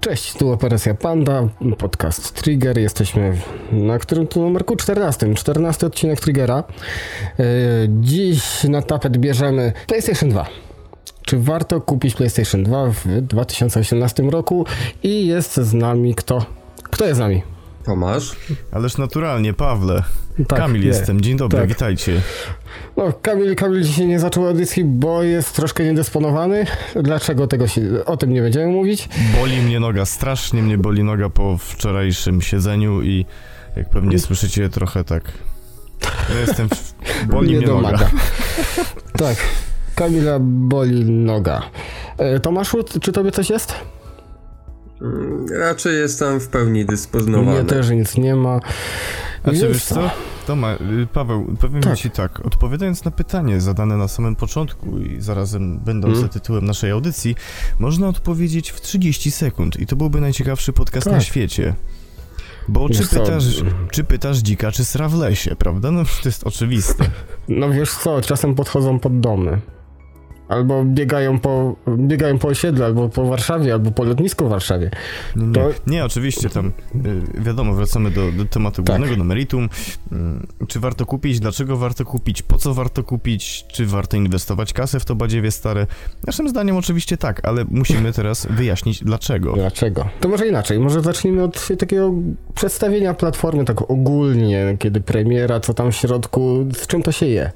Cześć, tu Operacja Panda, podcast Trigger. Jesteśmy na którym tu numerku 14, 14 odcinek Triggera. Yy, Dziś na tapet bierzemy PlayStation 2. Czy warto kupić PlayStation 2 w 2018 roku? I jest z nami kto? Kto jest z nami? Tomasz? Ależ naturalnie, Pawle. Tak, Kamil nie. jestem, dzień dobry, Tak. witajcie. No, Kamil, Kamil dzisiaj nie zaczął audycji, bo jest troszkę niedysponowany. Dlaczego tego się, o tym nie będziemy mówić. Boli mnie noga, strasznie mnie boli noga po wczorajszym siedzeniu i jak pewnie słyszycie trochę tak... Ja jestem... W... Boli nie mnie noga. tak, Kamila boli noga. E, Tomaszu, czy tobie coś jest? Mm, Raczej jestem w pełni dysponowany. Mnie też nic nie ma. Znaczy, wiesz co? Toma, y, Paweł, powiem Tak. ci tak, odpowiadając na pytanie zadane na samym początku i zarazem będące Mm. tytułem naszej audycji, można odpowiedzieć w 30 sekund i to byłby najciekawszy podcast na Tak. świecie. Bo czy pytasz, czy pytasz dzika, czy sra w lesie, prawda? No to jest oczywiste. No wiesz co, czasem podchodzą pod domy. Albo biegają po, biegają po osiedlu, albo po Warszawie, albo po lotnisku w Warszawie. Nie, nie, To- nie oczywiście tam, y, wiadomo, wracamy do, do tematu Tak. głównego, do meritum. Mm, Czy warto kupić, dlaczego warto kupić, po co warto kupić, czy warto inwestować kasę w to badziewie stare? Naszym zdaniem oczywiście tak, ale musimy teraz wyjaśnić dlaczego. Dlaczego? To może inaczej, może zacznijmy od takiego przedstawienia platformy tak ogólnie, kiedy premiera, co tam w środku, z czym to się je.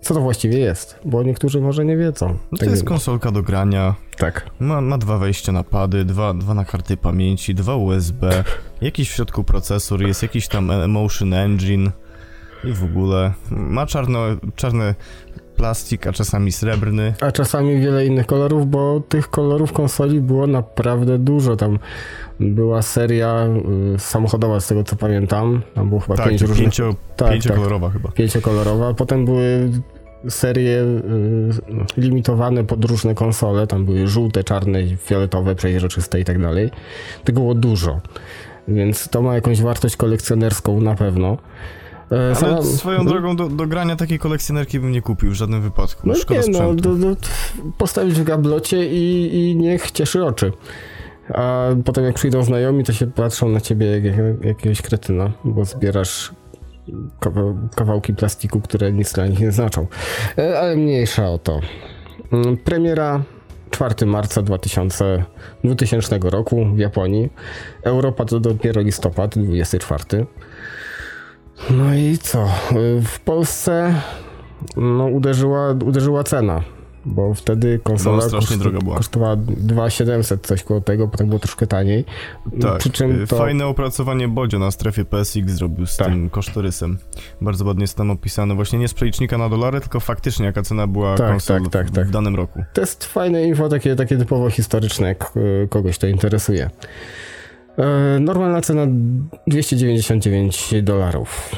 Co to właściwie jest? Bo niektórzy może nie wiedzą. No to Tak jest wiem. konsolka do grania, Tak. ma, ma dwa wejścia na pady, dwa, dwa na karty pamięci, dwa USB, jakiś w środku procesor, jest jakiś tam Emotion Engine i w ogóle ma czarno, czarny plastik, a czasami srebrny. A czasami wiele innych kolorów, bo tych kolorów konsoli było naprawdę dużo. Tam była seria y, samochodowa, z tego co pamiętam. Tam było chyba Tak, pięć różnych... pięcio, tak, pięciokolorowa chyba. pięciokolorowa. Potem były serie y, limitowane pod różne konsole. Tam były żółte, czarne, fioletowe, przeźroczyste i tak dalej. Tego było dużo. Więc to ma jakąś wartość kolekcjonerską na pewno. E, Ale sama- swoją drogą do, do grania takiej kolekcjonerki bym nie kupił w żadnym wypadku. No Szkoda nie, no, do, do, postawić w gablocie i, i niech cieszy oczy. A potem jak przyjdą znajomi, to się patrzą na ciebie jak, jak jakiegoś kretyna, bo zbierasz kawał, kawałki plastiku, które nic dla nich nie znaczą. E, Ale mniejsza o to. Mm, Premiera 4 marca 2000, 2000 roku w Japonii. Europa to dopiero listopad 24. No i co? W Polsce no, uderzyła, uderzyła cena, bo wtedy konsola No, koszt- kosztowała 2700, coś koło tego, potem było troszkę taniej. Tak, Przy czym y, to... fajne opracowanie Bodzio na strefie PSX zrobił z Tak. tym kosztorysem. Bardzo ładnie jest tam opisane. Właśnie nie z przelicznika na dolary, tylko faktycznie jaka cena była Tak, konsol tak, tak, tak. w danym roku. To jest fajne info, takie, takie typowo historyczne, jak y, kogoś to interesuje. E, Normalna cena 299 dolarów.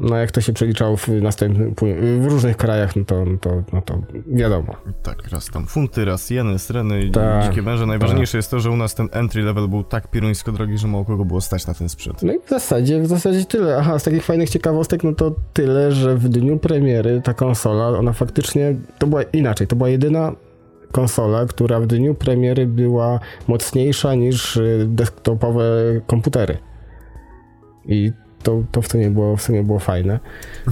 No jak to się przeliczało w następnym, w różnych krajach, no to, no to, no to wiadomo. Tak, raz tam funty, raz jeny, sreny, Tak, dzikie węże. Najważniejsze jest to, że u nas ten entry level był tak piruńsko drogi, że mało kogo było stać na ten sprzęt. No i w zasadzie, w zasadzie tyle. Aha, z takich fajnych ciekawostek, no to tyle, że w dniu premiery ta konsola, ona faktycznie, to była inaczej, to była jedyna konsola, która w dniu premiery była mocniejsza niż y, desktopowe komputery. I to, to w sumie było, w sumie było fajne.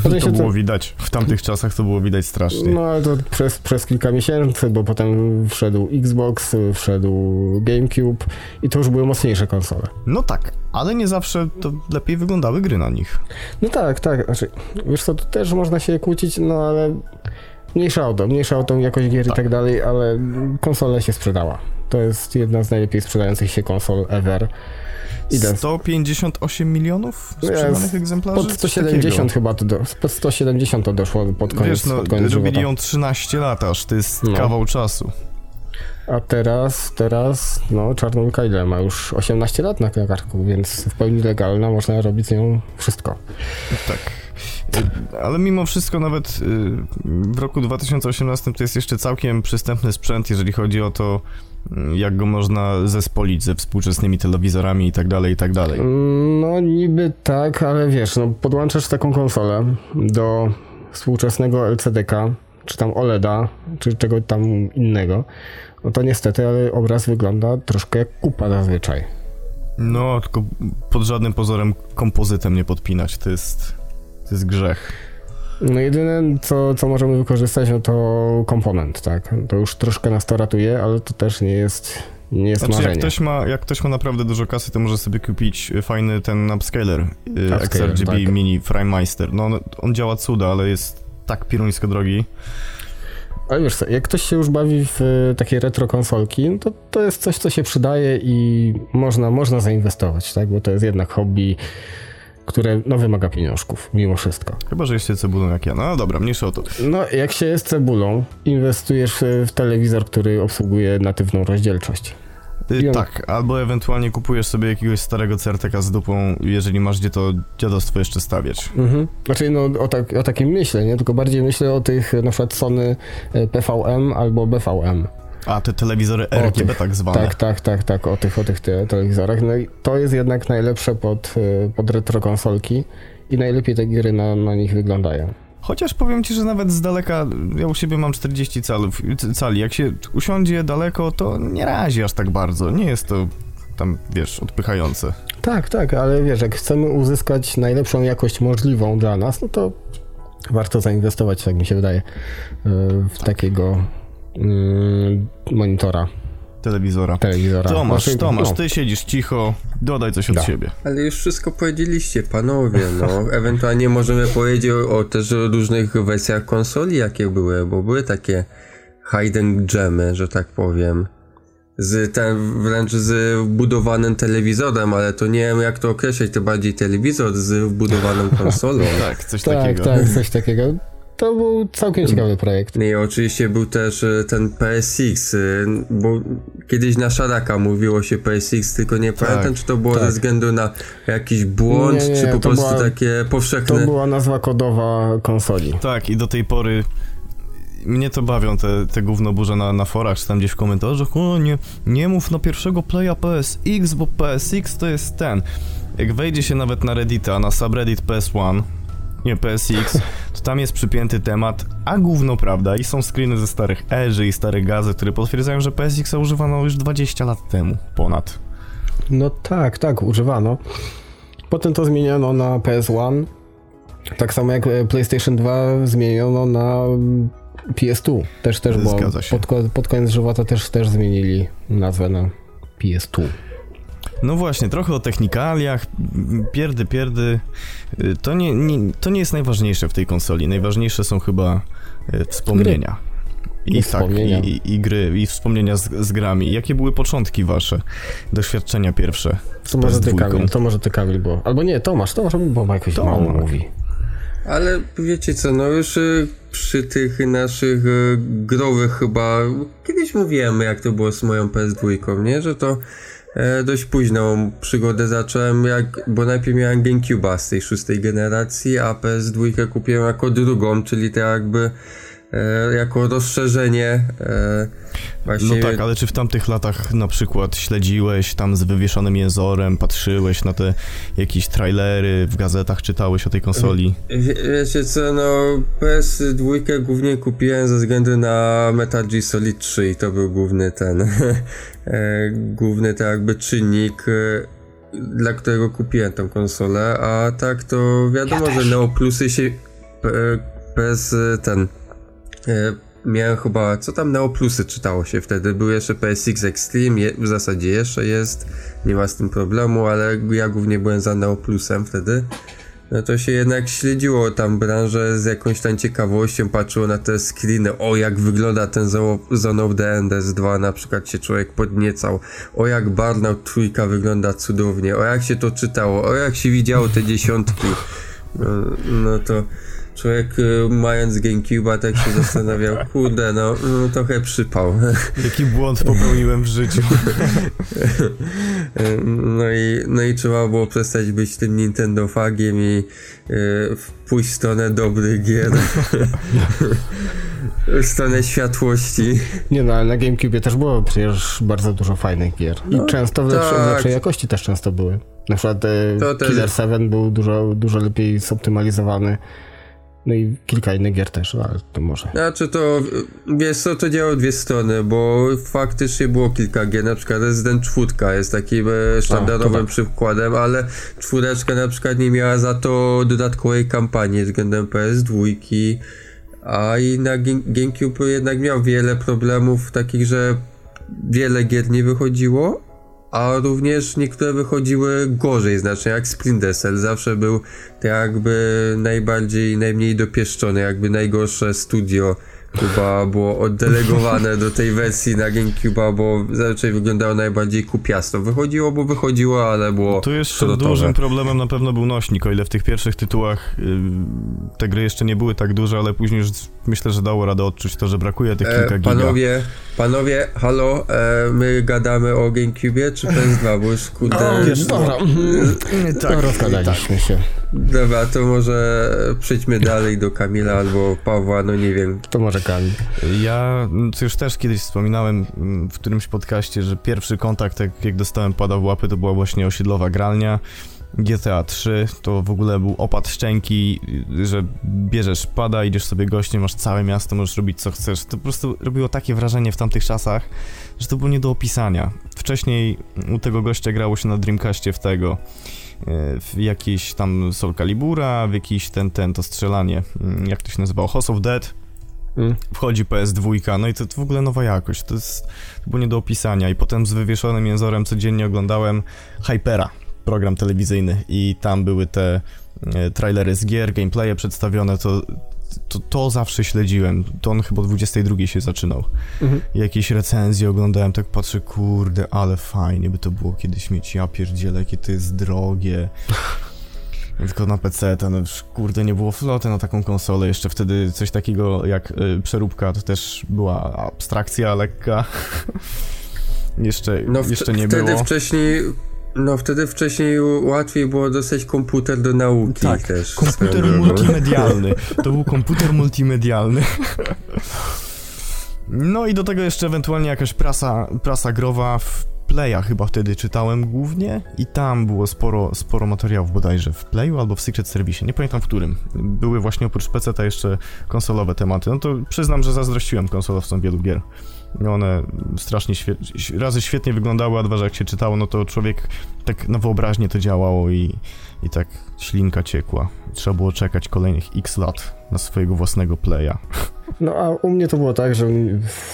Potem To było widać. W tamtych czasach to było widać strasznie. No ale to przez, przez kilka miesięcy, bo potem wszedł Xbox, wszedł GameCube i to już były mocniejsze konsole. No tak, ale nie zawsze to lepiej wyglądały gry na nich. No tak, tak. Znaczy, wiesz co, tu też można się kłócić, no ale mniejsza o to, mniejsza o tą jakość gier i Tak. tak dalej, ale konsola się sprzedała. To jest jedna z najlepiej sprzedających się konsol ever. Ile? 158 milionów sprzedanych egzemplarzy? Pod Coś 170 takiego. chyba to do, pod 170 to doszło pod koniec, Wiesz, no, pod koniec robili ją 13 lat aż, to jest No. kawał czasu. A teraz, teraz, no, Czarnolka ile ma? Już 18 lat na karku, więc w pełni legalna, można robić z nią wszystko. Tak. Ale mimo wszystko nawet y, w roku 2018 to jest jeszcze całkiem przystępny sprzęt, jeżeli chodzi o to, y, jak go można zespolić ze współczesnymi telewizorami i tak dalej, i tak dalej. No niby tak, ale wiesz, no podłączasz taką konsolę do współczesnego LCD-ka, czy tam OLEDa, czy czego tam innego, no to niestety, ale obraz wygląda troszkę jak kupa zazwyczaj. No, tylko pod żadnym pozorem kompozytem nie podpinać, to jest, to jest grzech. No jedyne, co, co możemy wykorzystać, no to komponent, tak? To już troszkę nas to ratuje, ale to też nie jest, nie jest Znaczy, jak marzenie. ktoś, ma, jak ktoś ma naprawdę dużo kasy, to może sobie kupić fajny ten upscaler, y, Upscaler, XRGB tak. Mini FrameMeister. No, on- on działa cuda, ale jest tak piruńsko drogi. Ale wiesz co, jak ktoś się już bawi w e, takie retro konsolki, no to to jest coś, co się przydaje i można, można zainwestować, tak? Bo to jest jednak hobby, które no, wymaga pieniążków, mimo wszystko. Chyba, że jesteście cebulą jak ja. No dobra, mniejsza o to. No, jak się jest cebulą, inwestujesz w telewizor, który obsługuje natywną rozdzielczość. Y, on- Tak, albo ewentualnie kupujesz sobie jakiegoś starego certeka z dupą, jeżeli masz gdzie to dziadostwo jeszcze stawiać. Mhm. Znaczy, no o, tak, o takim myślę, nie? Tylko bardziej myślę o tych na przykład Sony e, PVM albo BVM. A, te telewizory RGB tych, tak zwane. Tak, tak, tak, tak, o tych, o tych te, telewizorach. No i to jest jednak najlepsze pod, e, pod retro konsolki i najlepiej te gry na, na nich wyglądają. Chociaż powiem ci, że nawet z daleka, ja u siebie mam 40 calów, cali, jak się usiądzie daleko, to nie razi aż tak bardzo, nie jest to tam, wiesz, odpychające. Tak, tak, ale wiesz, jak chcemy uzyskać najlepszą jakość możliwą dla nas, no to warto zainwestować, tak mi się wydaje, e, w takiego mm, monitora, Telewizora. telewizora. Tomasz, Tomasz, no, ty siedzisz cicho, dodaj coś od Da. siebie. Ale już wszystko powiedzieliście, panowie, no. Ewentualnie możemy powiedzieć o, o też różnych wersjach konsoli, jakie były, bo były takie hidden gemy, że tak powiem. Z ten, wręcz z wbudowanym telewizorem, ale to nie wiem jak to określać, to bardziej telewizor z wbudowaną konsolą. Tak, coś tak, takiego. tak, coś takiego. To był całkiem ciekawy projekt. No I oczywiście był też e, ten PSX, e, bo kiedyś na Szaraka mówiło się PSX, tylko nie pamiętam, czy to było tak. ze względu na jakiś błąd, Nie, nie, czy po to prostu była- takie To powszechne. była nazwa kodowa konsoli. Tak, i do tej pory mnie to bawią te, te gównoburze na, na forach, czy tam gdzieś w komentarzach, o nie, nie mów na pierwszego playa PSX, bo PSX to jest ten. Jak wejdzie się nawet na Reddita, na subreddit PS1, nie PSX, to tam jest przypięty temat, a gówno prawda, i są screeny ze starych Eży i starych gazy, które potwierdzają, że PSX używano już 20 lat temu, ponad. No tak, tak, używano. Potem to zmieniono na PS1. Tak samo jak e, PlayStation 2 zmieniono na mm, PS2. Też, też się. Pod, pod koniec żywota też, też zmienili nazwę na PS2. No właśnie, trochę o technikaliach, pierdy, pierdy. Y, To nie, nie, to nie jest najważniejsze w tej konsoli. Najważniejsze są chyba y, wspomnienia. I, I tak, wspomnienia. i, i, i gry, i wspomnienia z, z grami. Jakie były początki wasze? Doświadczenia pierwsze To może ty PS2? Kamil, to może ty Kamil, bo... Albo nie, Tomasz, Tomasz, bo jakoś Tomek. mało mówi. Ale wiecie co, no już y, przy tych naszych growych chyba, kiedyś mówiłem jak to było z moją PS2, nie, że to e, dość późną przygodę zacząłem, jak, bo najpierw miałem GameCube'a z tej szóstej generacji, a PS2 kupiłem jako drugą, czyli to jakby e, jako rozszerzenie e, No tak, ale czy w tamtych latach na przykład śledziłeś tam z wywieszonym jezorem, patrzyłeś na te jakieś trailery, w gazetach czytałeś o tej konsoli? Wie, wiecie co, no PS2 głównie kupiłem ze względu na Metal Gear Solid 3 i to był główny ten, e, główny to jakby czynnik, e, dla którego kupiłem tą konsolę, a tak to wiadomo, że Neoplusy się P, PS ten e, miałem chyba, co tam Neoplusy czytało się wtedy, był jeszcze PSX Extreme, je, w zasadzie jeszcze jest, nie ma z tym problemu, ale ja głównie byłem za Neoplusem wtedy. No to się jednak śledziło tam branżę z jakąś tam ciekawością, patrzyło na te screeny, o jak wygląda ten Zo- Zone of the Enders 2, na przykład się człowiek podniecał, o jak Burnout trójka wygląda cudownie, o jak się to czytało, o jak się widziało te dziesiątki, no, no to człowiek y, mając Gamecube'a tak się zastanawiał, kurde no, no trochę przypał. Jaki błąd popełniłem w życiu? No i, no i trzeba było przestać być tym Nintendo fagiem i e, pójść w stronę dobrych gier. w stronę światłości. Nie no, ale na GameCube też było przecież bardzo dużo fajnych gier. I No, często w, lepsze, w tak. lepszej jakości też często były. Na przykład e, też- Killer 7 był dużo, dużo lepiej zoptymalizowany. No i kilka innych gier też, ale to może. Znaczy to, wiesz co, to działa dwie strony, bo faktycznie było kilka gier, na przykład Resident 4 jest takim e, sztandarowym tak. przykładem, ale czwóreczka na przykład nie miała za to dodatkowej kampanii względem PS2, a i na Game- GameCube jednak miał wiele problemów takich, że wiele gier nie wychodziło, a również niektóre wychodziły gorzej znacznie, jak Splinter Cell. Zawsze był jakby najbardziej, najmniej dopieszczony, jakby najgorsze studio chyba było oddelegowane do tej wersji na GameCube'a, bo zazwyczaj wyglądało najbardziej kupiasto. Wychodziło, bo wychodziło, ale było Tu jeszcze dużym problemem na pewno był nośnik, o ile w tych pierwszych tytułach y, te gry jeszcze nie były tak duże, ale później już myślę, że dało radę odczuć to, że brakuje tych kilka E, giga. panowie, panowie, halo, e, my gadamy o GameCube czy PS2, bo już kurde... O, wiesz, dobra. tak, No, rozgadaliśmy się. Dobra, to może przejdźmy dalej do Kamila albo Pawła, no nie wiem. To może Kamil. Ja co już też kiedyś wspominałem w którymś podcaście, że pierwszy kontakt, jak, jak dostałem pada w łapy, to była właśnie osiedlowa gralnia. GTA 3 to w ogóle był opad szczęki, że bierzesz pada, idziesz sobie gościem, masz całe miasto, możesz robić co chcesz. To po prostu robiło takie wrażenie w tamtych czasach, że to było nie do opisania. Wcześniej u tego gościa grało się na Dreamcastie w tego, w jakiś tam Soul Calibura, w jakiś ten, ten, to strzelanie, mm, jak to się nazywało, House of Dead? Mm. wchodzi PS2, no i to, to w ogóle nowa jakość, to jest to było nie do opisania. I potem z wywieszonym jęzorem codziennie oglądałem Hypera, program telewizyjny. I tam były te e, trailery z gier, gameplaye przedstawione, to, to, to zawsze śledziłem, to on chyba o 22 się zaczynał. Mhm. Jakieś recenzje oglądałem, tak patrzę, kurde, ale fajnie by to było kiedyś mieć, ja pierdzielę, jakie to jest drogie. Tylko na PC, to no, już, kurde, nie było floty na taką konsolę. Jeszcze wtedy coś takiego jak y, przeróbka to też była abstrakcja lekka. jeszcze No jeszcze nie wtedy było. wcześniej... No wtedy wcześniej łatwiej było dostać komputer do nauki Tak, też. Komputer swoją drogą. multimedialny. To był komputer multimedialny. No i do tego jeszcze ewentualnie jakaś prasa, prasa growa w Playa chyba wtedy czytałem głównie i tam było sporo, sporo materiałów bodajże w Playu albo w Secret Service, nie pamiętam w którym. Były właśnie oprócz PC ta jeszcze konsolowe tematy. No to przyznam, że zazdrościłem konsolowcom wielu gier. One strasznie świe razy świetnie wyglądały, a dwa, że jak się czytało, no to człowiek tak na wyobraźnię to działało i, i tak ślinka ciekła. Trzeba było czekać kolejnych x lat na swojego własnego playa. No a u mnie to było tak, że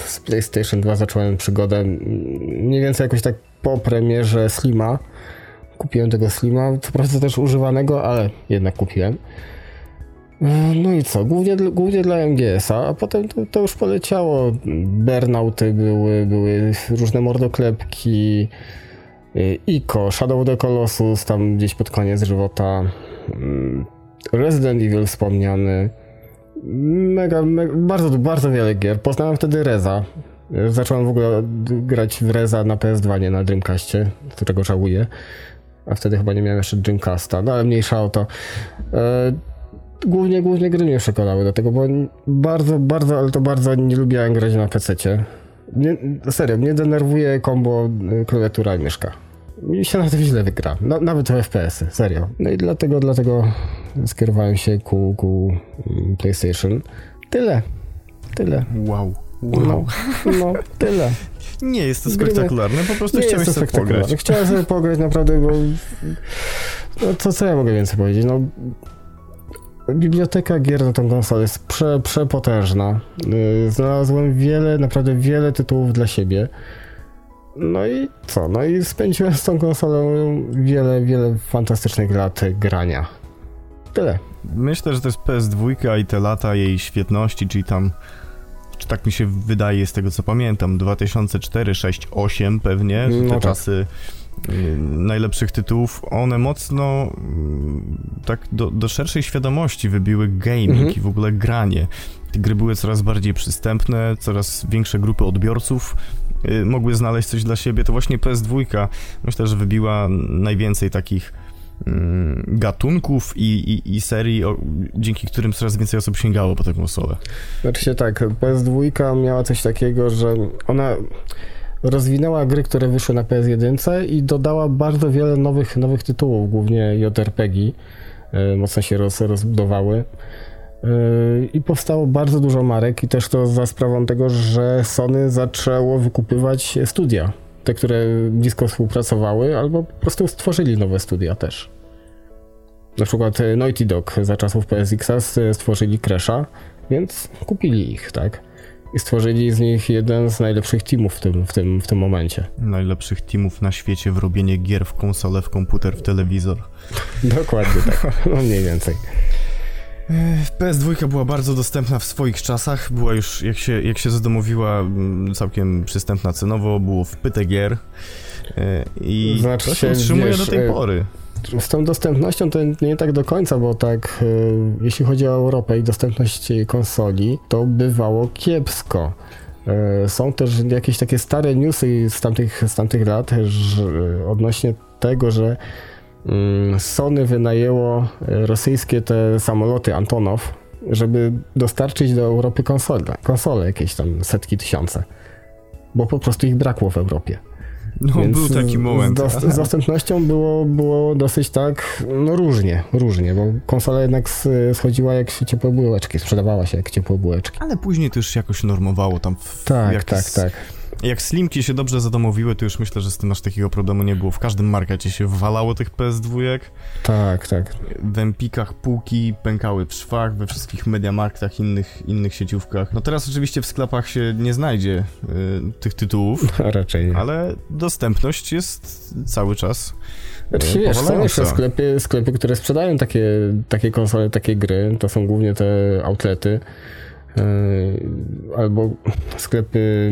z PlayStation 2 zacząłem przygodę mniej więcej jakoś tak po premierze Slima. Kupiłem tego Slima, co prawda też używanego, ale jednak kupiłem. E, No i co, głównie, głównie dla MGS-a, a potem to, to już poleciało. Burnouty były, były różne mordoklepki, y, Ico, Shadow of the Colossus, tam gdzieś pod koniec żywota, mm, Resident Evil wspomniany. Mega, mega, bardzo, bardzo wiele gier. Poznałem wtedy Reza. Zacząłem w ogóle grać w Reza na PS2, nie na Dreamcastie, którego żałuję. A wtedy chyba nie miałem jeszcze Dreamcasta, no ale mniejsza o to. E, głównie, głównie gry mnie przekonały do tego, bo bardzo, bardzo, ale to bardzo nie lubiłem grać na PC-cie. Mnie, serio, mnie denerwuje kombo y, klawiatura i myszka. Mi się na tym źle wygra. No, nawet w FPS-y, serio. No i dlatego, dlatego skierowałem się ku, ku mm, PlayStation. Tyle. Tyle. Wow. No, no, tyle. Nie jest to spektakularne, po prostu Nie to sobie pograć. Chciałem sobie pograć naprawdę, bo... No, co, co ja mogę więcej powiedzieć? No, biblioteka gier na tą konsolę jest prze, przepotężna. Yy, Znalazłem wiele, naprawdę wiele tytułów dla siebie. No i co? No i spędziłem z tą konsolą wiele, wiele fantastycznych lat grania. Tyle. Myślę, że to jest PS2 i te lata jej świetności, czyli tam, czy tak mi się wydaje z tego co pamiętam, 2004, 6, 8 pewnie, No te tak. czasy y, najlepszych tytułów, one mocno y, tak do, do szerszej świadomości wybiły gaming Mhm. i w ogóle granie. Te gry były coraz bardziej przystępne, coraz większe grupy odbiorców y, mogły znaleźć coś dla siebie. To właśnie PS2 myślę, że wybiła najwięcej takich mm, gatunków i, i, i serii, o, dzięki którym coraz więcej osób sięgało po tę konsolę. Znaczy się tak, PS2 miała coś takiego, że ona rozwinęła gry, które wyszły na PS1 i dodała bardzo wiele nowych, nowych tytułów, głównie JRPG. e, Mocno się roz, rozbudowały. Yy, I powstało bardzo dużo marek, i też to za sprawą tego, że Sony zaczęło wykupywać studia. Te, które blisko współpracowały, albo po prostu stworzyli nowe studia też. Na przykład e, Naughty Dog za czasów PSX stworzyli Crash'a, więc kupili ich, tak? I stworzyli z nich jeden z najlepszych teamów w tym, w tym, w tym momencie. Najlepszych teamów na świecie w robienie gier w konsolę, w komputer, w telewizor. Dokładnie tak, no mniej więcej. PS2 była bardzo dostępna w swoich czasach, była już, jak się, jak się zadomowiła, mm, całkiem przystępna cenowo, było w pyte gier e, i znaczy to się utrzymuje wiesz, do tej e, pory. Z tą dostępnością to nie tak do końca, bo tak, e, jeśli chodzi o Europę i dostępność konsoli, to bywało kiepsko. Są też jakieś takie stare newsy z tamtych, z tamtych lat że, odnośnie tego, że Mm, Sony wynajęło e, rosyjskie te samoloty Antonow, żeby dostarczyć do Europy konsole, konsole jakieś tam setki tysiące. Bo po prostu ich brakło w Europie. No, Więc był taki moment. Z, z, dostępnością było, było dosyć tak, no różnie, różnie, bo konsola jednak schodziła jak ciepłe bułeczki, sprzedawała się jak ciepłe bułeczki. Ale później to już się jakoś normowało tam. W, tak, tak, tak. Jak Slimki się dobrze zadomowiły, to już myślę, że z tym aż takiego problemu nie było. W każdym markecie się walało tych PS2. Tak, tak. W Empikach półki pękały w szwach, we wszystkich Mediamarktach, innych, innych sieciówkach. No teraz oczywiście w sklepach się nie znajdzie y, tych tytułów. Raczej nie. Ale dostępność jest cały czas znaczy, wiesz, są jeszcze sklepy, sklepy, które sprzedają takie, takie konsole, takie gry. To są głównie te outlety. Yy, albo sklepy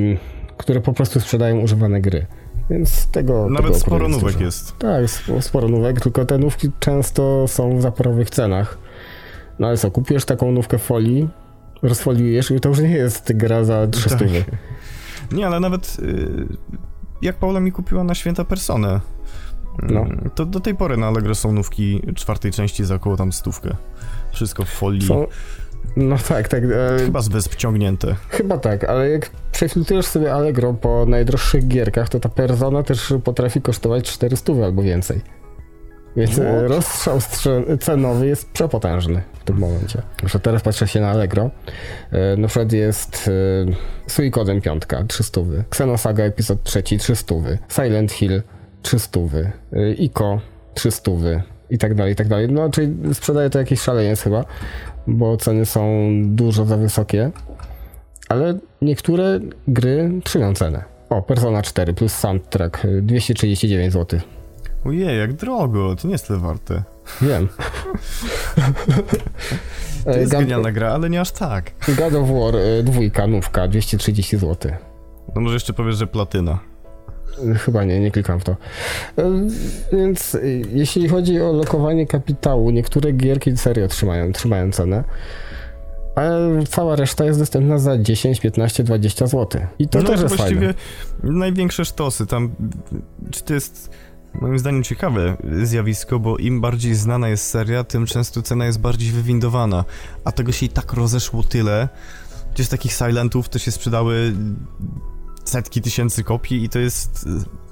które po prostu sprzedają używane gry. Więc tego. Nawet tego sporo nówek dużo. jest. Tak, sporo nówek, tylko te nówki często są w zaporowych cenach. No ale co, kupujesz taką nówkę folii, rozfoliujesz i to już nie jest gra za 300. Tak. Nie, ale nawet y, jak Paula mi kupiła na święta personę, no. Mm, to do tej pory na Allegro są nówki czwartej części za około tam stówkę. Wszystko w folii. Są no tak, tak. E, chyba z wysp ciągnięte. Chyba tak, ale jak przefiltrujesz sobie Allegro po najdroższych gierkach, to ta persona też potrafi kosztować 400 albo więcej. Więc What? E, rozstrzał cenowy jest przepotężny w tym momencie. Zresztą teraz patrzę się na Allegro. E, na przykład jest Suicoden 5, 300. Xenosaga epizod 3, 300. Silent Hill, 300. Ico, 300 i tak dalej, i tak dalej. No, czyli sprzedaje to jakieś szaleniec chyba bo ceny są dużo za wysokie, ale niektóre gry trzymają cenę. O, Persona 4 plus soundtrack 239 zł. Ojej, jak drogo, to nie jest tyle warte. Wiem. to jest God... genialna gra, ale nie aż tak. God of War y, dwójka, nówka, 230 zł. No może jeszcze powiesz, że platyna. Chyba nie, nie klikam w to. E, więc jeśli chodzi o lokowanie kapitału, niektóre gierki serio trzymają, trzymają cenę. A cała reszta jest dostępna za 10, 15, 20 zł. I to no też to jest właściwie fajne. największe sztosy. Tam, czy to jest moim zdaniem ciekawe zjawisko, bo im bardziej znana jest seria, tym często cena jest bardziej wywindowana. A tego się i tak rozeszło tyle. Przecież takich silentów to się sprzedały setki tysięcy kopii i to jest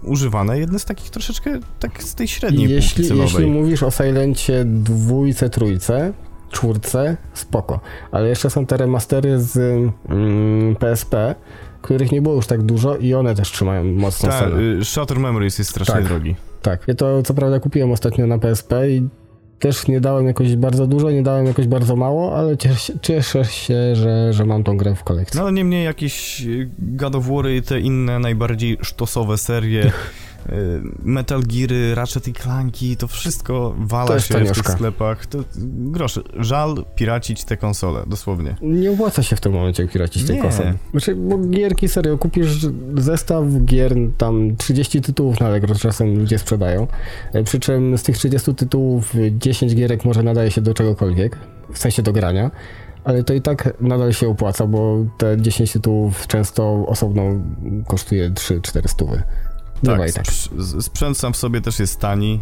y, używane, jedne z takich troszeczkę tak z tej średniej jeśli, jeśli mówisz o Silencie dwójce, trójce, czwórce, spoko. Ale jeszcze są te remastery z mm, PSP, których nie było już tak dużo i one też trzymają mocno Ta, cenę. Y, Shutter Memories jest strasznie tak, drogi. Tak, ja to co prawda kupiłem ostatnio na PSP i też nie dałem jakoś bardzo dużo, nie dałem jakoś bardzo mało, ale cieszę, się, że, że mam tą grę w kolekcji. No ale niemniej jakieś God of War i te inne najbardziej sztosowe serie Metal Geary, Ratchet i Clanki, to wszystko wala to się w tych sklepach. To grosz, żal piracić te konsole, dosłownie. Nie opłaca się w tym momencie piracić tej konsole. Znaczy, bo gierki serio, kupisz zestaw gier, tam 30 tytułów na Allegro czasem ludzie sprzedają, e, przy czym z tych 30 tytułów 10 gierek może nadaje się do czegokolwiek, w sensie do grania, ale to i tak nadal się opłaca, bo te 10 tytułów często osobno kosztuje 3-4 stówy. Tak, tak. sprzęt sam w sobie też jest tani.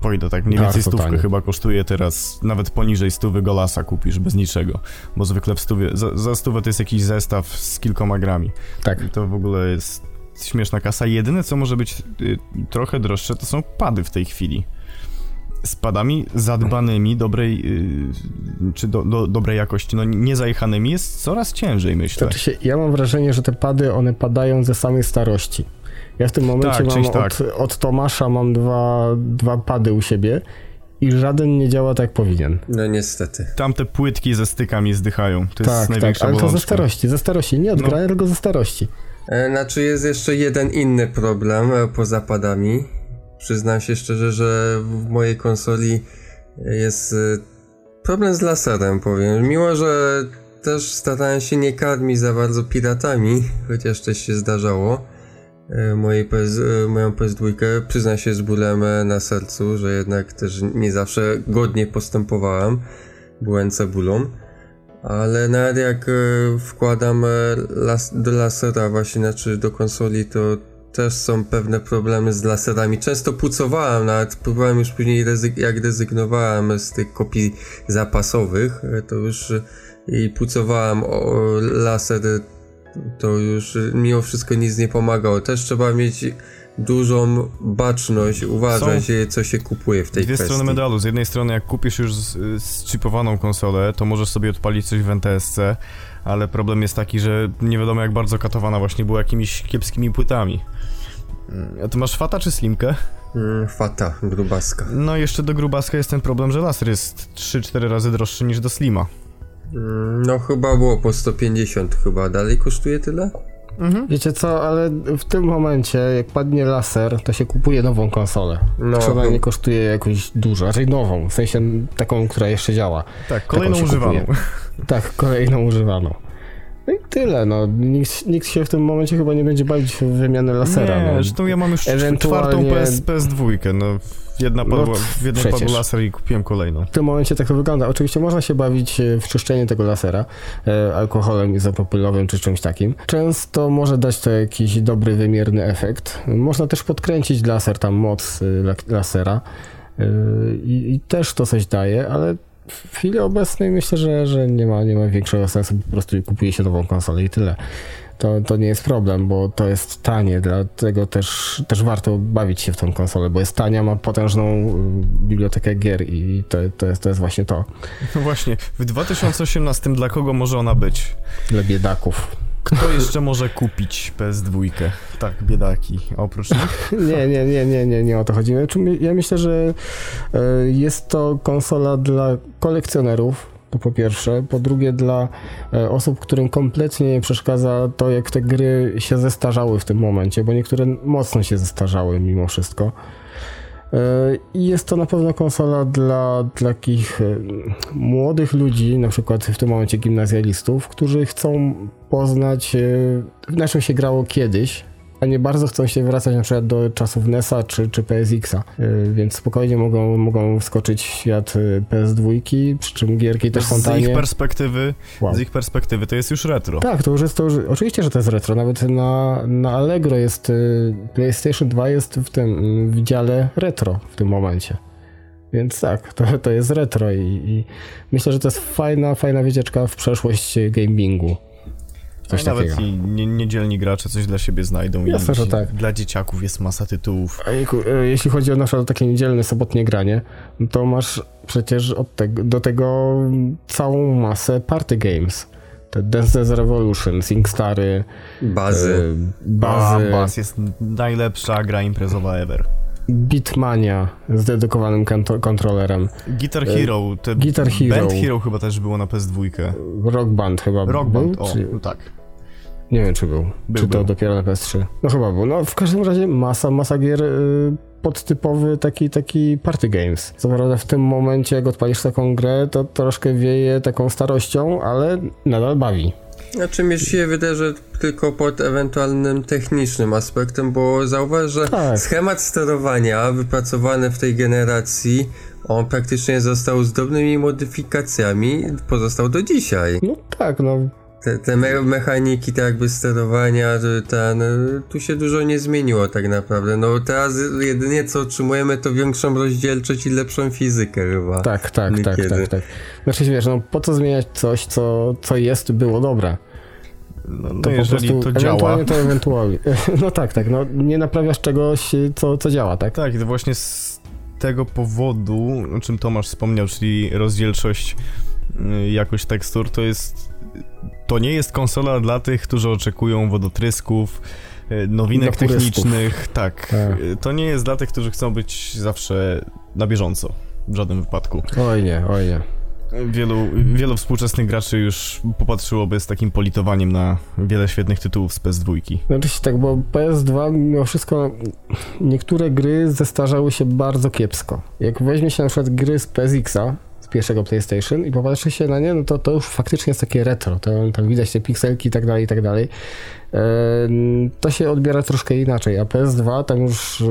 Pójdę tak, mniej więcej stówkę chyba kosztuje teraz, nawet poniżej stówy Golasa kupisz bez niczego, bo zwykle w stówie, za, za stówę to jest jakiś zestaw z kilkoma grami. Tak. I to w ogóle jest śmieszna kasa. Jedyne, co może być y, trochę droższe, to są pady w tej chwili. z padami zadbanymi, dobrej, yy, czy do, do, dobrej jakości, no niezajechanymi jest coraz ciężej, myślę. Znaczy się, ja mam wrażenie, że te pady, one padają ze samej starości. Ja w tym momencie Tak, mam tak. od, od Tomasza mam dwa, dwa pady u siebie i żaden nie działa tak jak powinien. No niestety. Tamte płytki ze stykami zdychają, to jest tak, tak, największa ale to ze bolączka. starości, ze starości, nie od No. grania, tylko ze starości. E, Znaczy jest jeszcze jeden inny problem e, poza padami. Przyznam się szczerze, że w mojej konsoli jest e, problem z laserem, powiem. Mimo, że też starałem się nie karmić za bardzo piratami, chociaż też się zdarzało. E, Mojej PS, e, moją PS2 przyznam się z bólem e, na sercu, że jednak też nie zawsze godnie postępowałem. Byłem cebulą. Ale nawet jak wkładam las, do lasera właśnie, znaczy do konsoli, to też są pewne problemy z laserami. Często pucowałem, nawet próbowałem już później, rezyg- jak rezygnowałem z tych kopii zapasowych, to już i pucowałem o laser, to już mimo wszystko nic nie pomagało. Też trzeba mieć dużą baczność, uważać, co się kupuje w tej Dwie kwestii. strony medalu. Z jednej strony, jak kupisz już zchipowaną konsolę, to możesz sobie odpalić coś w NTSC, ale problem jest taki, że nie wiadomo jak bardzo katowana właśnie była jakimiś kiepskimi płytami. A ty masz fata czy slimkę? Mm, Fata, grubaska. No i jeszcze do grubaska jest ten problem, że laser jest 3-4 razy droższy niż do slima. Mm, No chyba było po 150 chyba. Dalej kosztuje tyle? Wiecie co, ale w tym momencie, jak padnie laser, to się kupuje nową konsolę. No, ona no. nie kosztuje jakoś dużo, raczej nową, w sensie taką, która jeszcze działa. Tak, kolejną używaną. kupuje. Tak, kolejną używaną. No i tyle, no. Nikt, nikt się w tym momencie chyba nie będzie bawić w wymianę lasera. Nie, no. zresztą ja mam już Ewentualnie- czwartą PS, PS2, no jedna No padła, t- w jednej padł przecież. laser i kupiłem kolejną. W tym momencie tak to wygląda. Oczywiście można się bawić e, w czyszczenie tego lasera e, alkoholem izopropylowym czy czymś takim. Często może dać to jakiś dobry, wymierny efekt. Można też podkręcić laser, tam moc e, la- lasera e, i, i też to coś daje, ale w chwili obecnej myślę, że, że nie, ma, nie ma większego sensu, po prostu kupuje się nową konsolę i tyle. To, to nie jest problem, bo to jest tanie, dlatego też, też warto bawić się w tą konsolę, bo jest tania, ma potężną y, bibliotekę gier i to, to, jest, to jest właśnie to No właśnie, w 2018 dla kogo może ona być? dla biedaków. Kto jeszcze może kupić PS2? Tak, biedaki. Oprócz nich? Nie, nie, nie, nie, nie, nie o to chodzi. Ja myślę, że e, jest to konsola dla kolekcjonerów, to po pierwsze. Po drugie dla e, osób, którym kompletnie nie przeszkadza to, jak te gry się zestarzały w tym momencie, bo niektóre mocno się zestarzały mimo wszystko. I jest to na pewno konsola dla, dla takich e, młodych ludzi, na przykład w tym momencie gimnazjalistów, którzy chcą poznać, e, na czym się grało kiedyś, a nie bardzo chcą się wracać na przykład do czasów NES-a czy, czy PSX-a, Y, więc spokojnie mogą, mogą wskoczyć w świat y, PS2, przy czym gierki też są Z ich tanie. perspektywy, Wow. z ich perspektywy to jest już retro. Tak, to już jest to już, oczywiście, że to jest retro, nawet na, na Allegro jest, y, PlayStation 2 jest w tym, w dziale retro w tym momencie. Więc tak, to, to jest retro i, i myślę, że to jest fajna, fajna wycieczka w przeszłość gamingu. Coś A nawet takiego. i nie, niedzielni gracze coś dla siebie znajdą. i Jasne, że tak. Dla dzieciaków jest masa tytułów. A jejku, e, jeśli chodzi o na przykład takie niedzielne, sobotnie granie, to masz przecież od tego, do tego całą masę party games. Te Dance Dance Revolution, SingStary, Bazy. e, bazy, A, Bas jest najlepsza gra imprezowa ever. Beatmania z dedykowanym kontrolerem, Guitar Hero, te E, Guitar Hero. Band Hero chyba też było na PS2. Rock Band chyba Rock był, Band, o, czy, tak. Nie wiem czy był, Był, czy to był. dopiero na PS3. No chyba był, no w każdym razie masa, masa gier y, podtypowy taki, taki party games. Co prawda w tym momencie jak odpalisz taką grę, to troszkę wieje taką starością, ale nadal bawi. Znaczy mi się wydaje, że tylko pod ewentualnym technicznym aspektem, bo zauważ, że Tak. schemat sterowania wypracowany w tej generacji, on praktycznie został z drobnymi modyfikacjami, pozostał do dzisiaj. No tak, no Te, te me mechaniki tak jakby sterowania, że ten, tu się dużo nie zmieniło tak naprawdę. No teraz jedynie co otrzymujemy to większą rozdzielczość i lepszą fizykę chyba. tak, tak, tak, Niekiedy. tak, tak. Znaczy wiesz, no po co zmieniać coś, co, co jest, było dobre. No, no To po jeżeli prostu to działa. ewentualnie to ewentualnie. No tak, tak, no nie naprawiasz czegoś, co, co działa, tak? Tak, i to właśnie z tego powodu, o czym Tomasz wspomniał, czyli rozdzielczość, y, jakość tekstur, to jest. To nie jest konsola dla tych, którzy oczekują wodotrysków, y, nowinek technicznych. Tak. Tak. Y, To nie jest dla tych, którzy chcą być zawsze na bieżąco. W żadnym wypadku. Oj nie, oj nie. Wielu, wielu współczesnych graczy już popatrzyłoby z takim politowaniem na wiele świetnych tytułów z PS2. Znaczy się tak, bo PS2 mimo wszystko niektóre gry zestarzały się bardzo kiepsko. Jak weźmie się na przykład gry z PSX-a, pierwszego PlayStation i popatrzy się na nie, no to to już faktycznie jest takie retro. To, tam widać te pikselki i tak dalej, i tak dalej. E, To się odbiera troszkę inaczej, a PS2 tam już e,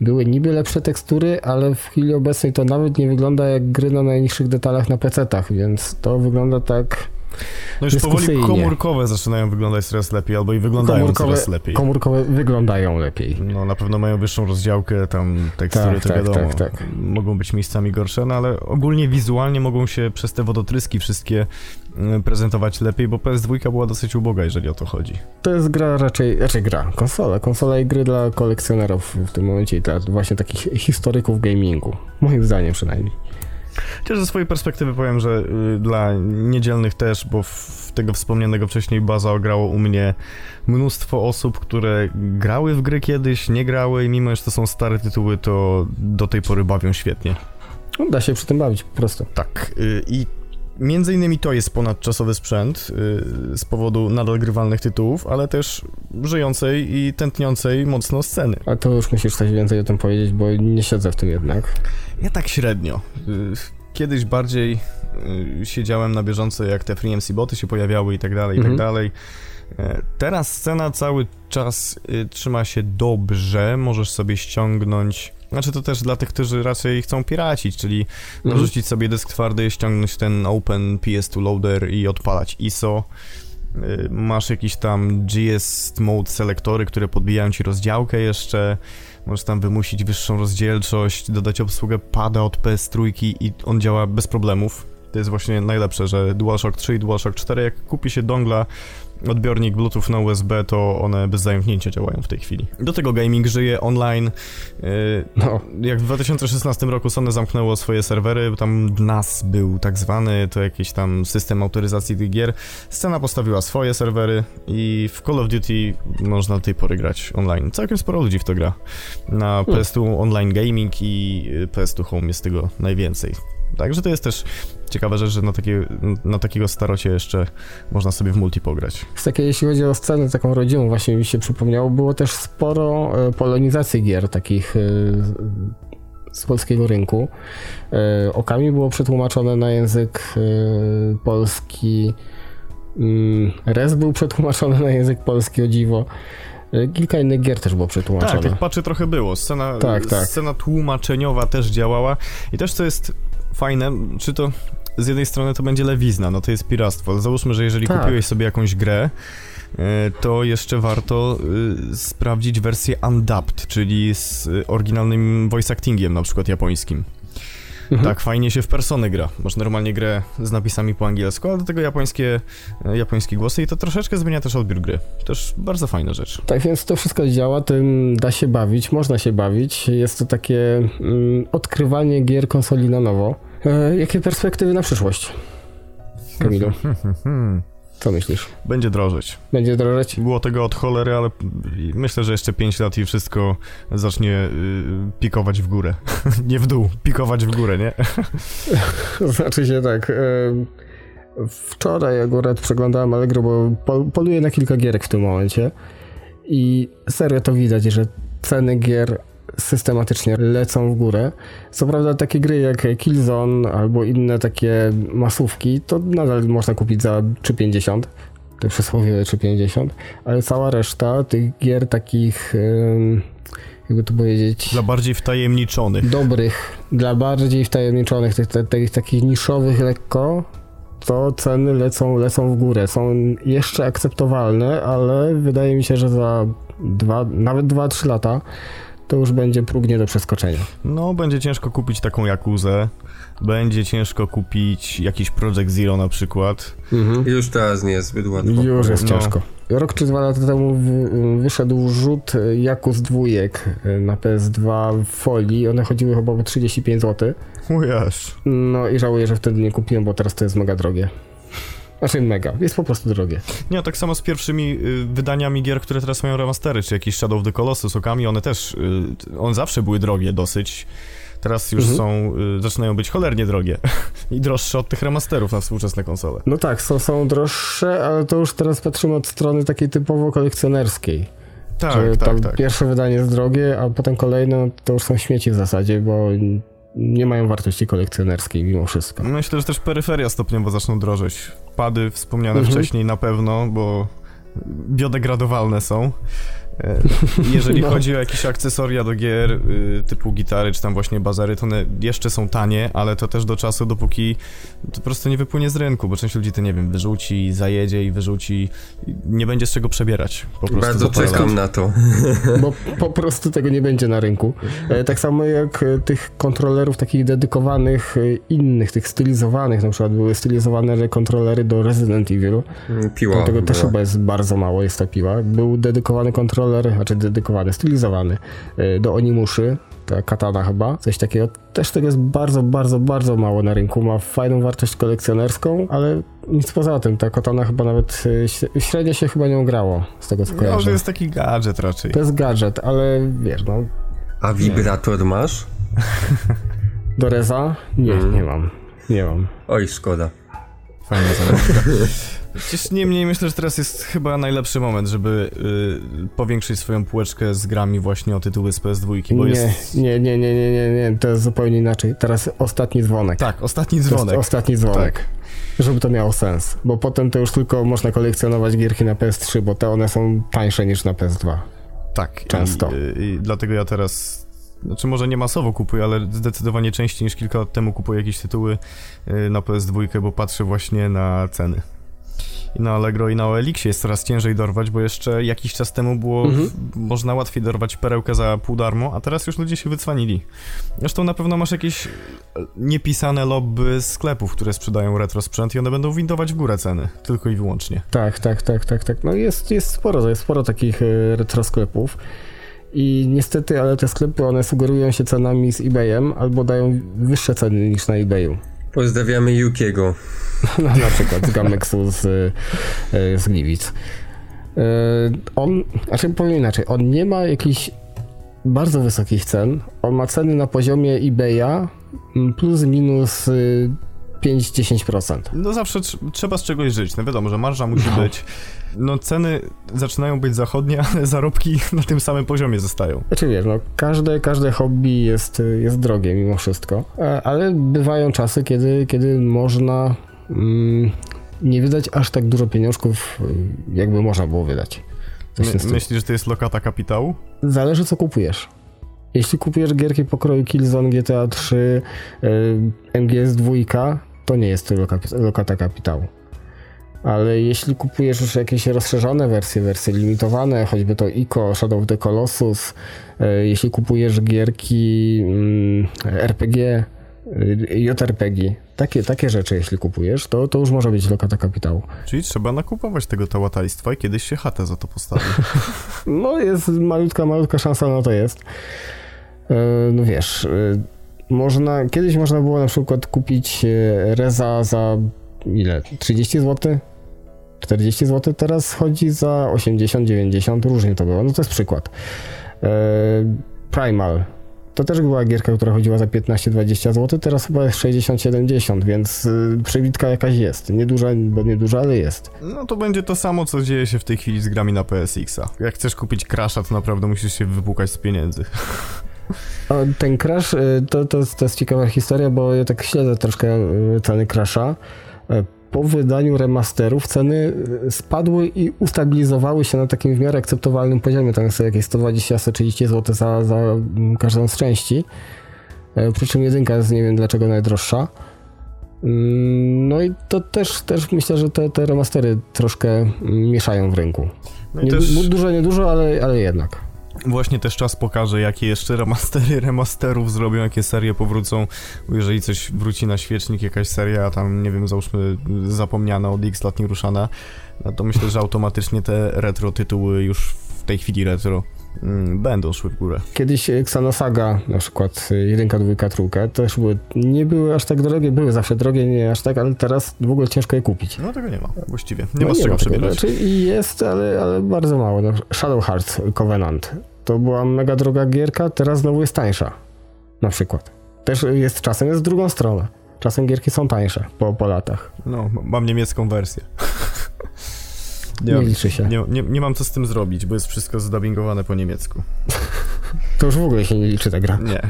były niby lepsze tekstury, ale w chwili obecnej to nawet nie wygląda jak gry na najniższych detalach na PC-tach, więc to wygląda tak No już powoli komórkowe zaczynają wyglądać coraz lepiej, albo i wyglądają komórkowe, coraz lepiej. komórkowe wyglądają lepiej. No na pewno mają wyższą rozdziałkę, tam tekstury Tak, to tak, wiadomo, tak, tak. mogą być miejscami gorsze, no ale ogólnie wizualnie mogą się przez te wodotryski wszystkie mm, prezentować lepiej, bo PS2 była dosyć uboga, jeżeli o to chodzi. To jest gra raczej, raczej gra, konsola, konsola i gry dla kolekcjonerów w tym momencie i dla właśnie takich historyków gamingu. Moim zdaniem przynajmniej. Chociaż ze swojej perspektywy powiem, że y, dla niedzielnych też, bo w tego wspomnianego wcześniej baza ograło u mnie mnóstwo osób, które grały w gry kiedyś, nie grały i mimo, że to są stare tytuły, to do tej pory bawią świetnie. No, da się przy tym bawić po prostu. Tak. y, I między innymi to jest ponadczasowy sprzęt y, z powodu nadal grywalnych tytułów, ale też żyjącej i tętniącej mocno sceny. A to już musisz coś więcej o tym powiedzieć, bo nie siedzę w tym jednak. Ja tak średnio. Y, Kiedyś bardziej y, siedziałem na bieżąco, jak te FreeMC boty się pojawiały i tak dalej, i tak Mhm. dalej. E, Teraz scena cały czas y, trzyma się dobrze, możesz sobie ściągnąć. Znaczy to też dla tych, którzy raczej chcą piracić, czyli Mhm. dorzucić sobie dysk twardy, ściągnąć ten Open PS2 Loader i odpalać ISO. Y, Masz jakiś tam GS Mode selektory, które podbijają ci rozdziałkę jeszcze. Możesz tam wymusić wyższą rozdzielczość, dodać obsługę pada od PS3 i on działa bez problemów. To jest właśnie najlepsze, że DualShock 3 i DualShock 4, jak kupi się dongla, odbiornik Bluetooth na USB, to one bez zająknięcia działają w tej chwili. Do tego gaming żyje online. Yy, No, jak w 2016 roku Sony zamknęło swoje serwery, tam NAS był tak zwany, to jakiś tam system autoryzacji tych gier. Scena postawiła swoje serwery i w Call of Duty można do tej pory grać online. Całkiem sporo ludzi w to gra. Na Hmm. PS2 Online Gaming i y, PS2 Home jest tego najwięcej. Także to jest też ciekawa rzecz, że na, takie, na takiego starocie jeszcze można sobie w multi pograć. z takiej, jeśli chodzi o scenę taką rodzimą, właśnie mi się przypomniało, było też sporo e, polonizacji gier takich e, z polskiego rynku. E, Okami było przetłumaczone na język polski. Mm, Res był przetłumaczony na język polski, o dziwo. Kilka innych gier też było przetłumaczone. Tak, tych patchy trochę było. Scena, Tak, tak. scena tłumaczeniowa też działała. I też co jest fajne, czy to z jednej strony to będzie lewizna, no to jest piractwo, ale załóżmy, że jeżeli Tak. kupiłeś sobie jakąś grę, e, to jeszcze warto y, sprawdzić wersję undubbed, czyli z y, oryginalnym voice actingiem, na przykład japońskim. Mhm. Tak, fajnie się w persony gra. Masz normalnie grę z napisami po angielsku, ale do tego japońskie, e, japońskie głosy i to troszeczkę zmienia też odbiór gry. Też bardzo fajna rzecz. Tak więc to wszystko działa, tym da się bawić, można się bawić. Jest to takie mm, odkrywanie gier konsoli na nowo. E, jakie perspektywy na przyszłość? Kamilu, co myślisz? Będzie drożeć. Będzie drożeć? Było tego od cholery, ale myślę, że jeszcze 5 lat i wszystko zacznie y, pikować w górę. nie w dół, pikować w górę, nie? Znaczy się tak. E, wczoraj akurat przeglądałem Allegro, bo pol, poluję na kilka gierek w tym momencie. I serio to widać, że ceny gier systematycznie lecą w górę. Co prawda takie gry jak Killzone albo inne takie masówki, to nadal można kupić za 3,50. Te przysłowiowe 3,50. Ale cała reszta tych gier takich, jakby to powiedzieć Dla bardziej wtajemniczonych. dobrych, dla bardziej wtajemniczonych, tych, tych, tych takich niszowych lekko, to ceny lecą, lecą w górę. Są jeszcze akceptowalne, ale wydaje mi się, że za dwa, nawet 2-3 lata to już będzie próg nie do przeskoczenia. No, będzie ciężko kupić taką Jakuzę. Będzie ciężko kupić jakiś Project Zero na przykład. Mhm. Już teraz nie jest zbyt łatwo. Już jest no. ciężko. Rok czy dwa lata temu wyszedł rzut Jakuz dwójek na PS2 w folii. One chodziły chyba o 35 zł. Ujasz. No i żałuję, że wtedy nie kupiłem, bo teraz to jest mega drogie. Znaczy mega, jest po prostu drogie. Nie, tak samo z pierwszymi y, wydaniami gier, które teraz mają remastery, czy jakieś Shadow of the Colossus, Okami, one też, y, one zawsze były drogie dosyć. Teraz już mhm. są, y, zaczynają być cholernie drogie i droższe od tych remasterów na współczesne konsole. No tak, są, są droższe, ale to już teraz patrzymy od strony takiej typowo kolekcjonerskiej. Tak, tak, tak. Pierwsze wydanie jest drogie, a potem kolejne no, to już są śmieci w zasadzie, bo nie mają wartości kolekcjonerskiej mimo wszystko. Myślę, że też peryferia stopniowo zaczną drożeć. Pady wspomniane mhm. wcześniej na pewno, bo biodegradowalne są. E, jeżeli no. chodzi o jakieś akcesoria do gier y, typu gitary czy tam właśnie bazery, to one jeszcze są tanie, ale to też do czasu, dopóki to po prostu nie wypłynie z rynku, bo część ludzi to nie wiem, wyrzuci, zajedzie i wyrzuci, nie będzie z czego przebierać. Po prostu Bardzo czekam na to. Bo po prostu tego nie będzie na rynku. E, tak samo jak e, tych kontrolerów takich dedykowanych innych, tych stylizowanych, na przykład były stylizowane kontrolery do Resident Evil. Piła. Tego też chyba jest bardzo mało, jest ta piła. Był dedykowany kontroler kontroler, znaczy dedykowany, stylizowany e, do Onimuszy, ta katana chyba, coś takiego. Też tego jest bardzo, bardzo, bardzo mało na rynku. Ma fajną wartość kolekcjonerską, ale nic poza tym. Ta katana chyba nawet e, średnio się chyba nie grało, z tego co kojarzę. No, to jest taki gadżet raczej. To jest gadżet, ale wiesz, no... A wibrator nie. masz? Do Reza? Nie, hmm. nie mam. Nie mam. Oj, szkoda. Fajna zaledka. Przecież niemniej myślę, że teraz jest chyba najlepszy moment, żeby y, powiększyć swoją półeczkę z grami właśnie o tytuły z PS2, bo nie, jest... Nie, nie, nie, nie, nie, nie, to jest zupełnie inaczej. Teraz ostatni dzwonek. Tak, ostatni dzwonek. ostatni dzwonek. Tak. Żeby to miało sens, bo potem to już tylko można kolekcjonować gierki na PS3, bo te one są tańsze niż na PS2. Tak. Często. I, i dlatego ja teraz znaczy może nie masowo kupuję, ale zdecydowanie częściej niż kilka lat temu kupuję jakieś tytuły y, na PS2, bo patrzę właśnie na ceny. I na Allegro i na OLX jest coraz ciężej dorwać, bo jeszcze jakiś czas temu było mhm. można łatwiej dorwać perełkę za pół darmo, a teraz już ludzie się wycwanili. Zresztą na pewno masz jakieś e, niepisane lobby sklepów, które sprzedają retro sprzęt i one będą windować w górę ceny, tylko i wyłącznie. Tak, tak, tak, tak, tak. No jest, jest sporo, jest sporo takich e, retro sklepów. I niestety, ale te sklepy, one sugerują się cenami z eBayem albo dają wyższe ceny niż na eBayu. Pozdrawiamy Yukiego. No, na przykład z Gamexu z, z Gliwic. E, on, znaczy powiem inaczej, on nie ma jakichś bardzo wysokich cen. On ma ceny na poziomie eBaya plus minus 5-10%. No zawsze trzeba z czegoś żyć. No wiadomo, że marża musi no. być. No ceny zaczynają być zachodnie, ale zarobki na tym samym poziomie zostają. Znaczy wiesz, no każde, każde hobby jest, jest drogie mimo wszystko, e, ale bywają czasy, kiedy, kiedy można mm, nie wydać aż tak dużo pieniążków, jakby można było wydać. My, myślisz, że to jest lokata kapitału? Zależy co kupujesz. Jeśli kupujesz gierki pokroju Killzone, GTA 3, y, MGS 2, to nie jest to lokata kapitału. Ale jeśli kupujesz już jakieś rozszerzone wersje, wersje limitowane, choćby to ICO, Shadow of the Colossus, y, jeśli kupujesz gierki mm, RPG, y, JRPG, takie, takie rzeczy jeśli kupujesz, to, to już może być lokata kapitału. Czyli trzeba nakupować tego tałatajstwa i kiedyś się chatę za to postawi. no jest malutka, malutka szansa na to jest. E, no wiesz, e, można, kiedyś można było na przykład kupić e, Reza za ile? 30 zł? 40 zł, teraz chodzi za 80, 90, różnie to było. No to jest przykład. Primal. To też była gierka, która chodziła za 15-20 zł, teraz chyba jest 60-70, więc przebitka jakaś jest. Nieduża, bo nieduża, ale jest. No to będzie to samo, co dzieje się w tej chwili z grami na PSX-a. Jak chcesz kupić Crasha, to naprawdę musisz się wypłukać z pieniędzy. Ten crash, y, to, to, to jest ciekawa historia, bo ja tak śledzę troszkę y, ceny crasha. Po wydaniu remasterów ceny spadły i ustabilizowały się na takim w miarę akceptowalnym poziomie. Tam jest jakieś 120-130 zł za, za mm, każdą z części. Przy czym jedynka jest nie wiem dlaczego najdroższa. Mm, no i to też, też myślę, że te, te remastery troszkę mm, mieszają w rynku. No nie, też... Dużo, niedużo, ale, ale jednak. Właśnie też czas pokaże, jakie jeszcze remastery remasterów zrobią, jakie serie powrócą. Jeżeli coś wróci na świecznik, jakaś seria tam, nie wiem, załóżmy zapomniana od X lat nieruszana, no to myślę, że automatycznie te retro tytuły już w tej chwili retro będą szły w górę. Kiedyś Xanosaga, na przykład y, jedynka, dwójka, trójka, też były, nie były aż tak drogie, były zawsze drogie, nie aż tak, ale teraz w ogóle ciężko je kupić. No tego nie ma, właściwie. Nie No ma z czego przebierać. Znaczy jest, ale, ale bardzo mało. No, Shadow Hearts Covenant. To była mega droga gierka, teraz znowu jest tańsza. Na przykład. Też jest czasem jest w drugą stronę. Czasem gierki są tańsze po, po latach. No, mam niemiecką wersję. Nie, Nie liczy się. nie, nie, nie mam co z tym zrobić, bo jest wszystko zdubbingowane po niemiecku. To już w ogóle się nie liczy ta gra. Nie.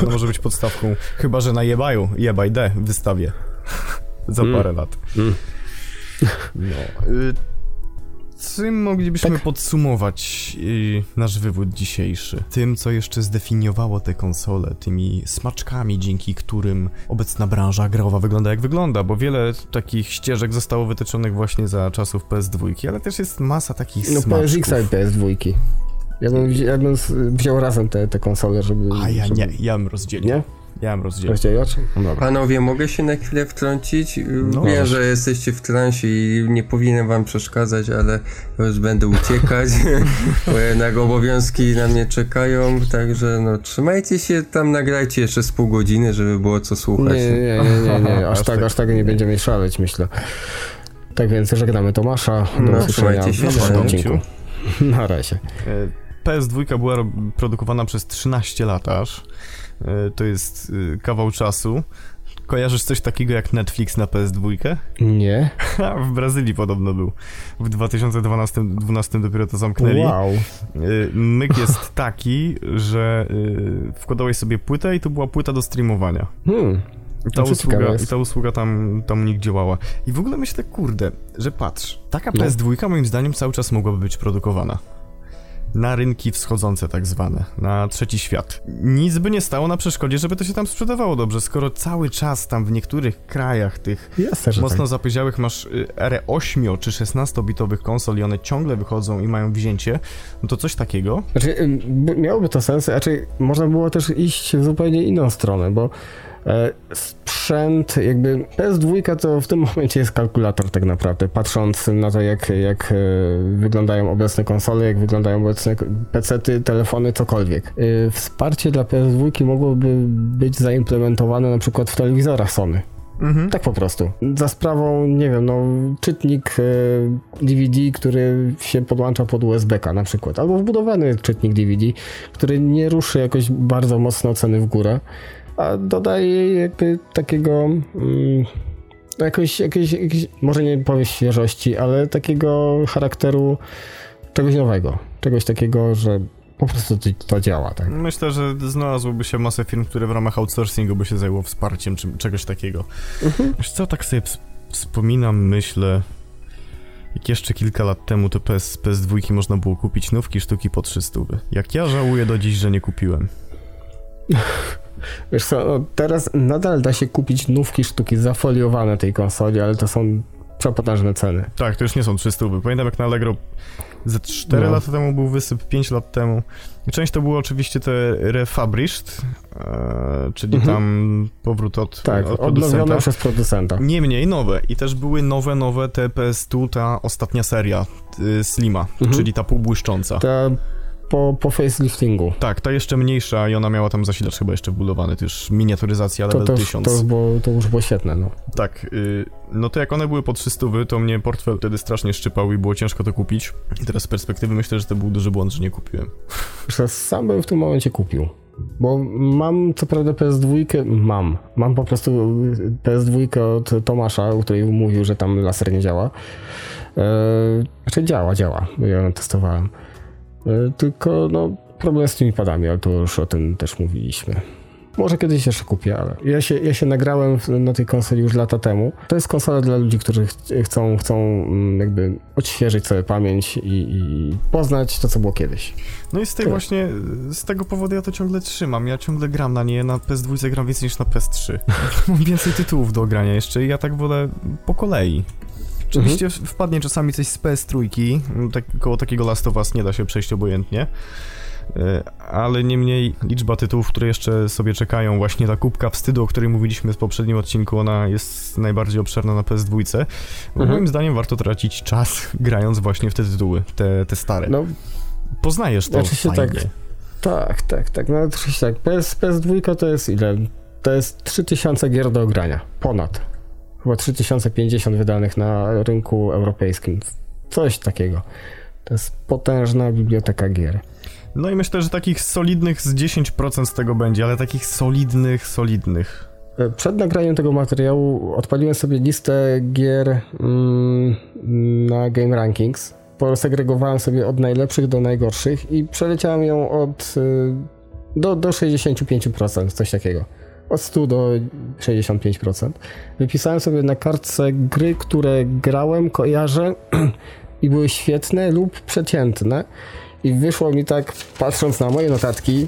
To może być podstawką, chyba że na jebaju, jebaj D wystawię. Za Mm. parę lat. Mm. No. Czym moglibyśmy Tak. podsumować y, nasz wywód dzisiejszy? Tym, co jeszcze zdefiniowało te konsole, tymi smaczkami, dzięki którym obecna branża growa wygląda jak wygląda, bo wiele takich ścieżek zostało wytyczonych właśnie za czasów PS2, ale też jest masa takich No smaczków. PSX i PS2. Ja bym, ja bym wziął razem te, te konsole, żeby... A ja żeby... nie, ja bym rozdzielił. Nie? Ja rozdzielił. Rozdzielać? No. Panowie, mogę się na chwilę wtrącić? No, Wiem, że jesteście w transie i nie powinienem wam przeszkadzać, ale już będę uciekać, bo jednak obowiązki na mnie czekają, także no trzymajcie się tam, nagrajcie jeszcze z pół godziny, żeby było co Nie, słuchać. nie, nie, nie, nie, aż Aż tak, tak. aż tak nie będziemy szaleć, myślę. Tak więc żegnamy Tomasza. Do No, usłyszenia się, w odcinku. Na razie. E, PS2 była ro- produkowana przez 13 lat aż. E, To jest e, kawał czasu. Kojarzysz coś takiego jak Netflix na PS2? Nie? W Brazylii podobno był. W 2012 12 dopiero to zamknęli. Wow. E, Myk jest taki, że wkładałeś sobie płytę i to była płyta do streamowania. Hmm. I ta, usługa. I ta usługa tam, tam u nich działała. I w ogóle myślę, kurde, że patrz, taka No. PS2 moim zdaniem cały czas mogłaby być produkowana. Na rynki wschodzące tak zwane, na trzeci świat. Nic by nie stało na przeszkodzie, żeby to się tam sprzedawało dobrze, skoro cały czas tam w niektórych krajach tych Jasne, mocno tak. zapyziałych masz y, erę 8 czy 16-bitowych konsol i one ciągle wychodzą i mają wzięcie, no to coś takiego Znaczy, by- miałoby to sens, raczej można było też iść w zupełnie inną stronę, bo sprzęt, jakby PS2 to w tym momencie jest kalkulator tak naprawdę, patrząc na to, jak, jak e, wyglądają obecne konsole, jak wyglądają obecne PC-ty, telefony, cokolwiek. E, wsparcie dla PS2 mogłoby być zaimplementowane na przykład w telewizorach Sony. Mhm. Tak po prostu. Za sprawą, nie wiem, no, czytnik e, DVD, który się podłącza pod USB-K na przykład, albo wbudowany czytnik DVD, który nie ruszy jakoś bardzo mocno ceny w górę, a dodaje jakby takiego. Mm, jakoś, jakieś, jakieś, może nie powiem świeżości, ale takiego charakteru czegoś nowego. Czegoś takiego, że po prostu to, to działa, tak? Myślę, że znalazłoby się masę firm, które w ramach outsourcingu by się zajęło wsparciem czy czegoś takiego. Wiesz co, tak sobie wspominam, myślę... Jak jeszcze kilka lat temu to PS, PS2 można było kupić nówki sztuki po 300. Jak ja żałuję do dziś, że nie kupiłem. Wiesz co, no teraz nadal da się kupić nówki sztuki zafoliowane tej konsoli, ale to są przepotężne ceny. Tak, to już nie są 300. Pamiętam jak na Allegro ze 4 No. lata temu był wysyp, 5 lat temu. Część to było oczywiście te refurbished, e, czyli Mhm. tam powrót od, Tak, od odnowione producenta. przez producenta. Niemniej nowe i też były nowe, nowe te PS2, ta ostatnia seria y, Slima, Mhm. czyli ta półbłyszcząca. Ta po, po faceliftingu. Tak, ta jeszcze mniejsza i ona miała tam zasilacz chyba jeszcze wbudowany, to już miniaturyzacja To, level to, już, 1000. to, już było, to już było świetne, no. Tak, y, no to jak one były po 300, to mnie portfel wtedy strasznie szczypał i było ciężko to kupić. I teraz z perspektywy myślę, że to był duży błąd, że nie kupiłem. Sam bym w tym momencie kupił. Bo mam co prawda PS2, mam. Mam po prostu PS2 od Tomasza, u której mówił, że tam laser nie działa. E, znaczy działa, działa, bo ja ją testowałem. E, tylko no problem z tymi padami, ale to już o tym też mówiliśmy. Może kiedyś jeszcze kupię, ale ja się, ja się nagrałem na tej konsoli już lata temu. To jest konsola dla ludzi, którzy ch chcą, chcą mm, jakby odświeżyć sobie pamięć i, i poznać to, co było kiedyś. No i z tej Tyle. właśnie, z tego powodu ja to ciągle trzymam. Ja ciągle gram na nie, na PS2 gram więcej niż na PS3. Mam więcej tytułów do grania jeszcze i ja tak wolę po kolei. Oczywiście mhm. wpadnie czasami coś z PS3, tak, koło takiego Last of Us nie da się przejść obojętnie. E, ale niemniej liczba tytułów, które jeszcze sobie czekają, właśnie ta kubka wstydu, o której mówiliśmy w poprzednim odcinku, ona jest najbardziej obszerna na PS2. Mhm. Moim zdaniem warto tracić czas grając właśnie w te tytuły, te, te stare. No, Poznajesz to znaczy się tak, tak, tak, tak. No oczywiście tak. PS, PS2 to jest ile? To jest 3000 gier do grania. Ponad. Chyba 3050 wydanych na rynku europejskim. Coś takiego. To jest potężna biblioteka gier. No i myślę, że takich solidnych z 10% z tego będzie, ale takich solidnych, solidnych. E, przed nagraniem tego materiału odpaliłem sobie listę gier mm, na Game Rankings. Posegregowałem sobie od najlepszych do najgorszych i przeleciałem ją od y, do, do 65%, coś takiego. Od 100 do 65%. Wypisałem sobie na kartce gry, które grałem, kojarzę i były świetne lub przeciętne. I wyszło mi tak, patrząc na moje notatki,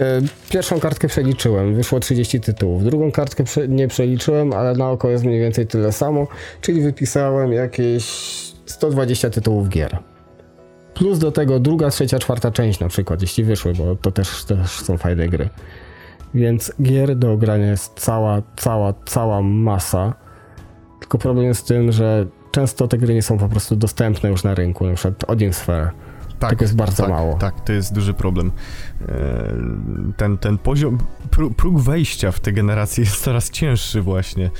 e, Pierwszą kartkę przeliczyłem, wyszło 30 tytułów. Drugą kartkę nie przeliczyłem, ale na oko jest mniej więcej tyle samo, czyli wypisałem jakieś 120 tytułów gier. Plus do tego druga, trzecia, czwarta część na przykład, jeśli wyszły, bo to też, też są fajne gry. Więc gier do grania jest cała, cała, cała masa. Tylko problem jest z tym, że często te gry nie są po prostu dostępne już na rynku, na przykład Odin Sphere tak, Tego jest bardzo tak, mało. Tak, to jest duży problem. E, ten, ten poziom, próg wejścia w tę generację jest coraz cięższy właśnie.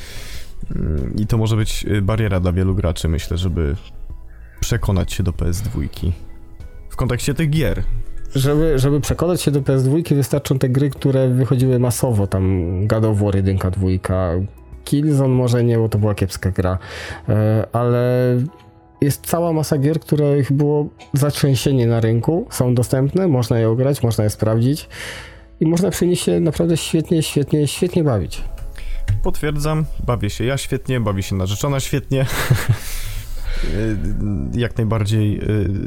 Mm, I to może być e, bariera dla wielu graczy, myślę, żeby przekonać się do PS2. W kontekście tych gier. Żeby, żeby przekonać się do PS2 wystarczą te gry, które wychodziły masowo, tam God of War 1, 2, Killzone może nie, bo to była kiepska gra, e, ale jest cała masa gier, których było zatrzęsienie na rynku, są dostępne, można je ograć, można je sprawdzić i można przy nich się naprawdę świetnie, świetnie, świetnie bawić. Potwierdzam, bawię się ja świetnie, bawi się narzeczona świetnie. Jak najbardziej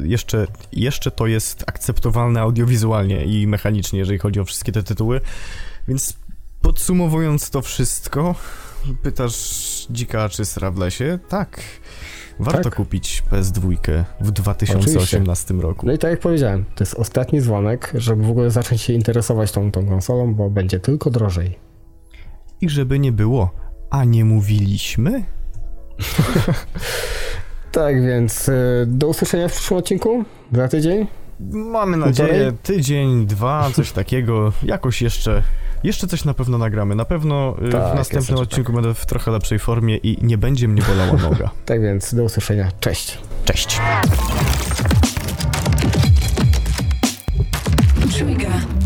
y, jeszcze, jeszcze to jest akceptowalne audiowizualnie i mechanicznie, jeżeli chodzi o wszystkie te tytuły. Więc podsumowując to wszystko, pytasz dzika czy sra w lesie? Tak. Warto tak? kupić PS2 w 2018 Oczywiście. roku. No i tak jak powiedziałem, to jest ostatni dzwonek, żeby w ogóle zacząć się interesować tą, tą konsolą, bo będzie tylko drożej. I żeby nie było, a nie mówiliśmy? tak więc y, do usłyszenia w przyszłym odcinku za tydzień. Mamy nadzieję, tydzień, dwa, coś takiego. Jakoś jeszcze jeszcze coś na pewno nagramy. Na pewno y, tak, w następnym odcinku tak. będę w trochę lepszej formie i nie będzie mnie bolała noga. tak więc do usłyszenia. Cześć. Cześć. Trigger.